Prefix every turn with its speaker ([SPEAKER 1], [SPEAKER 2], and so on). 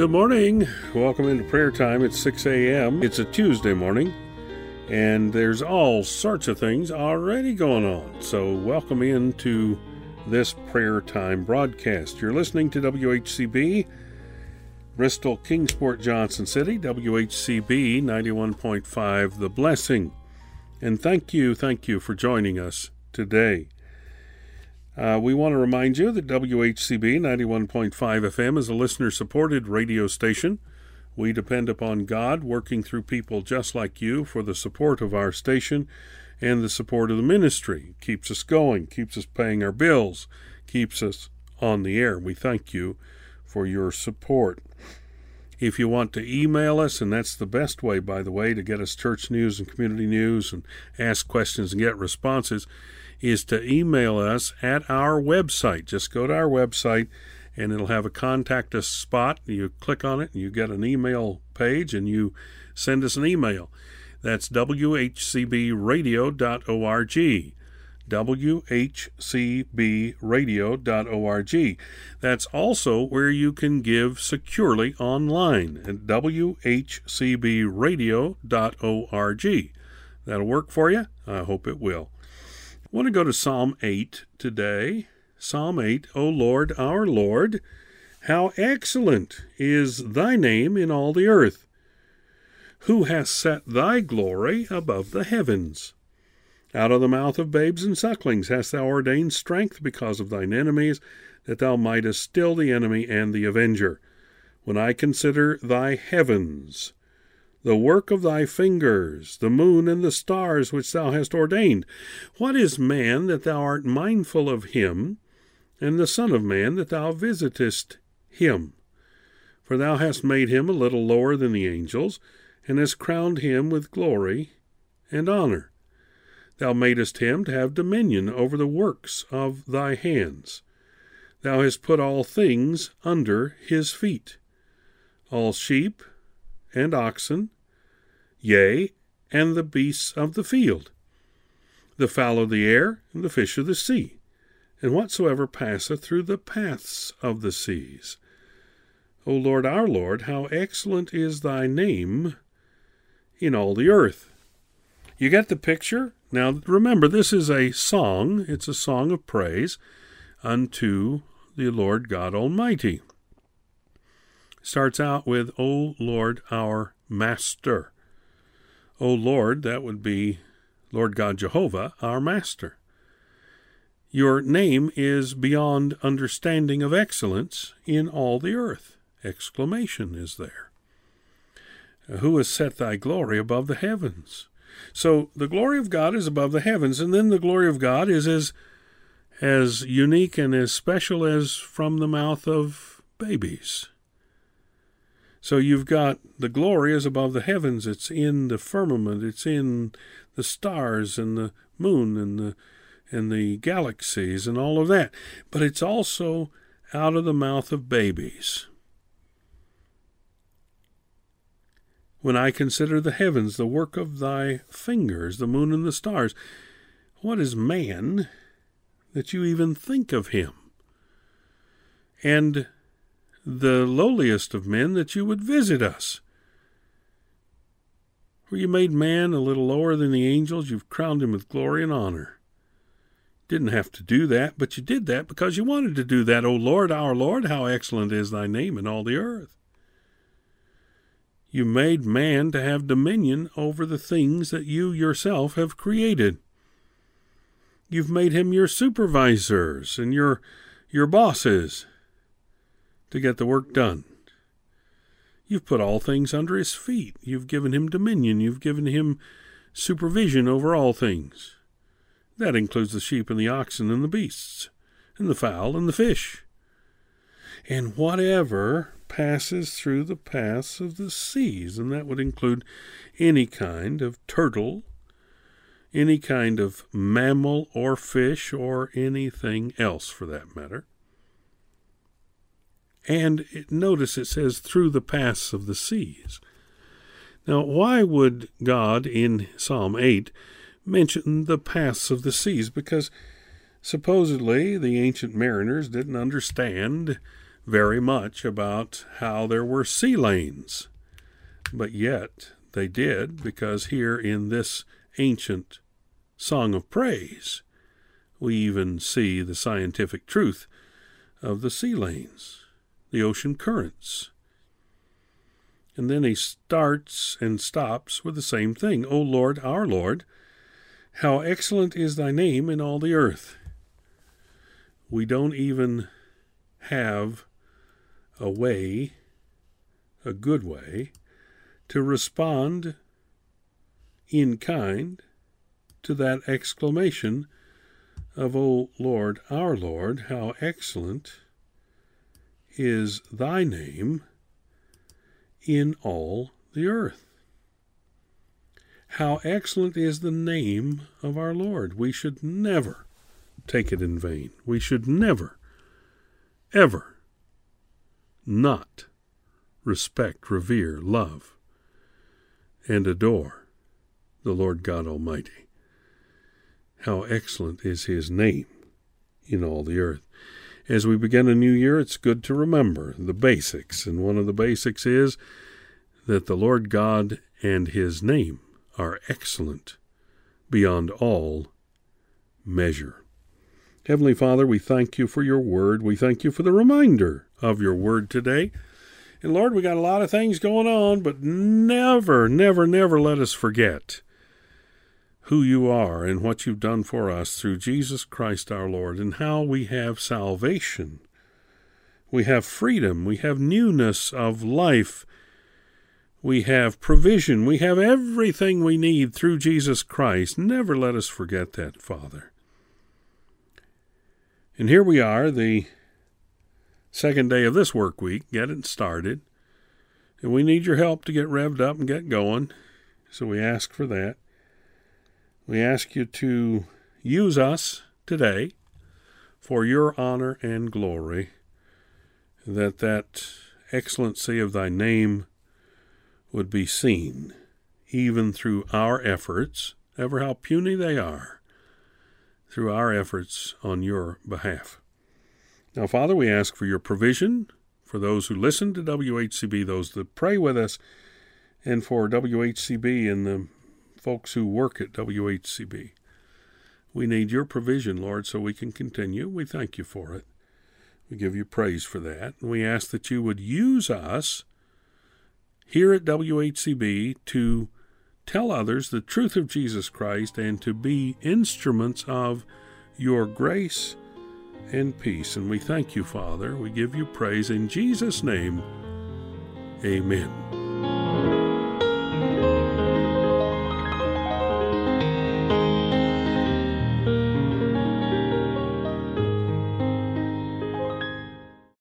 [SPEAKER 1] Good morning. Welcome into prayer time. It's 6 a.m. It's a Tuesday morning, and there's all sorts of things already going on. So, welcome into this prayer time broadcast. You're listening to WHCB, Bristol, Kingsport, Johnson City, WHCB 91.5, The Blessing. And thank you, thank you for joining us today. Uh, we want to remind you that WHCB 91.5 FM is a listener supported radio station. We depend upon God working through people just like you for the support of our station and the support of the ministry. It keeps us going, keeps us paying our bills, keeps us on the air. We thank you for your support. If you want to email us, and that's the best way, by the way, to get us church news and community news and ask questions and get responses, is to email us at our website. Just go to our website and it'll have a contact us spot. You click on it and you get an email page and you send us an email. That's whcbradio.org. whcbradio.org. That's also where you can give securely online at whcbradio.org. That'll work for you? I hope it will. I want to go to Psalm 8 today. Psalm 8, O Lord, our Lord, how excellent is thy name in all the earth! Who hath set thy glory above the heavens? Out of the mouth of babes and sucklings hast thou ordained strength because of thine enemies, that thou mightest still the enemy and the avenger. When I consider thy heavens, the work of thy fingers, the moon and the stars which thou hast ordained. What is man that thou art mindful of him, and the Son of Man that thou visitest him? For thou hast made him a little lower than the angels, and hast crowned him with glory and honor. Thou madest him to have dominion over the works of thy hands. Thou hast put all things under his feet, all sheep and oxen, yea, and the beasts of the field, the fowl of the air, and the fish of the sea, and whatsoever passeth through the paths of the seas. O Lord our Lord, how excellent is thy name in all the earth. You get the picture? Now remember, this is a song, it's a song of praise unto the Lord God Almighty starts out with, O Lord, our Master. O Lord, that would be Lord God Jehovah, our Master. Your name is beyond understanding of excellence in all the earth. Exclamation is there. Uh, who has set thy glory above the heavens? So the glory of God is above the heavens, and then the glory of God is as as unique and as special as from the mouth of babies. So you've got the glory is above the heavens, it's in the firmament, it's in the stars and the moon and the and the galaxies and all of that. But it's also out of the mouth of babies. When I consider the heavens, the work of thy fingers, the moon and the stars, what is man that you even think of him? And the lowliest of men, that you would visit us. For you made man a little lower than the angels, you've crowned him with glory and honor. Didn't have to do that, but you did that because you wanted to do that, O Lord, our Lord, how excellent is thy name in all the earth. You made man to have dominion over the things that you yourself have created. You've made him your supervisors and your your bosses to get the work done. You've put all things under his feet. You've given him dominion. You've given him supervision over all things. That includes the sheep and the oxen and the beasts, and the fowl and the fish, and whatever passes through the paths of the seas, and that would include any kind of turtle, any kind of mammal or fish, or anything else for that matter. And notice it says, through the paths of the seas. Now, why would God in Psalm 8 mention the paths of the seas? Because supposedly the ancient mariners didn't understand very much about how there were sea lanes, but yet they did, because here in this ancient song of praise, we even see the scientific truth of the sea lanes, the ocean currents. And then he starts and stops with the same thing O Lord, our Lord, how excellent is thy name in all the earth. We don't even have a way, a good way, to respond in kind to that exclamation of, O Lord, our Lord, how excellent is thy name in all the earth. How excellent is the name of our Lord. We should never take it in vain. We should never, ever not respect, revere, love, and adore the Lord God Almighty. How excellent is his name in all the earth. As we begin a new year, it's good to remember the basics, and one of the basics is that the Lord God and his name are excellent beyond all measure. Heavenly Father, we thank you for your word. We thank you for the reminder of your word today. And Lord, we got a lot of things going on, but never, never, never let us forget who you are and what you've done for us through Jesus Christ our Lord and how we have salvation. We have freedom. We have newness of life. We have provision. We have everything we need through Jesus Christ. Never let us forget that, Father. And here we are, the second day of this work week, getting started. And we need your help to get revved up and get going. So we ask for that. We ask you to use us today for your honor and glory, that that excellency of thy name would be seen, even through our efforts, ever how puny they are, through our efforts on your behalf. Now, Father, we ask for your provision for those who listen to WHCB, those that pray with us, and for WHCB and the folks who work at WHCB. We need your provision, Lord, so we can continue. We thank you for it. We give you praise for that. And we ask that you would use us here at WHCB to tell others the truth of Jesus Christ and to be instruments of your grace and peace. And we thank you, Father. We give you praise in Jesus' name. Amen.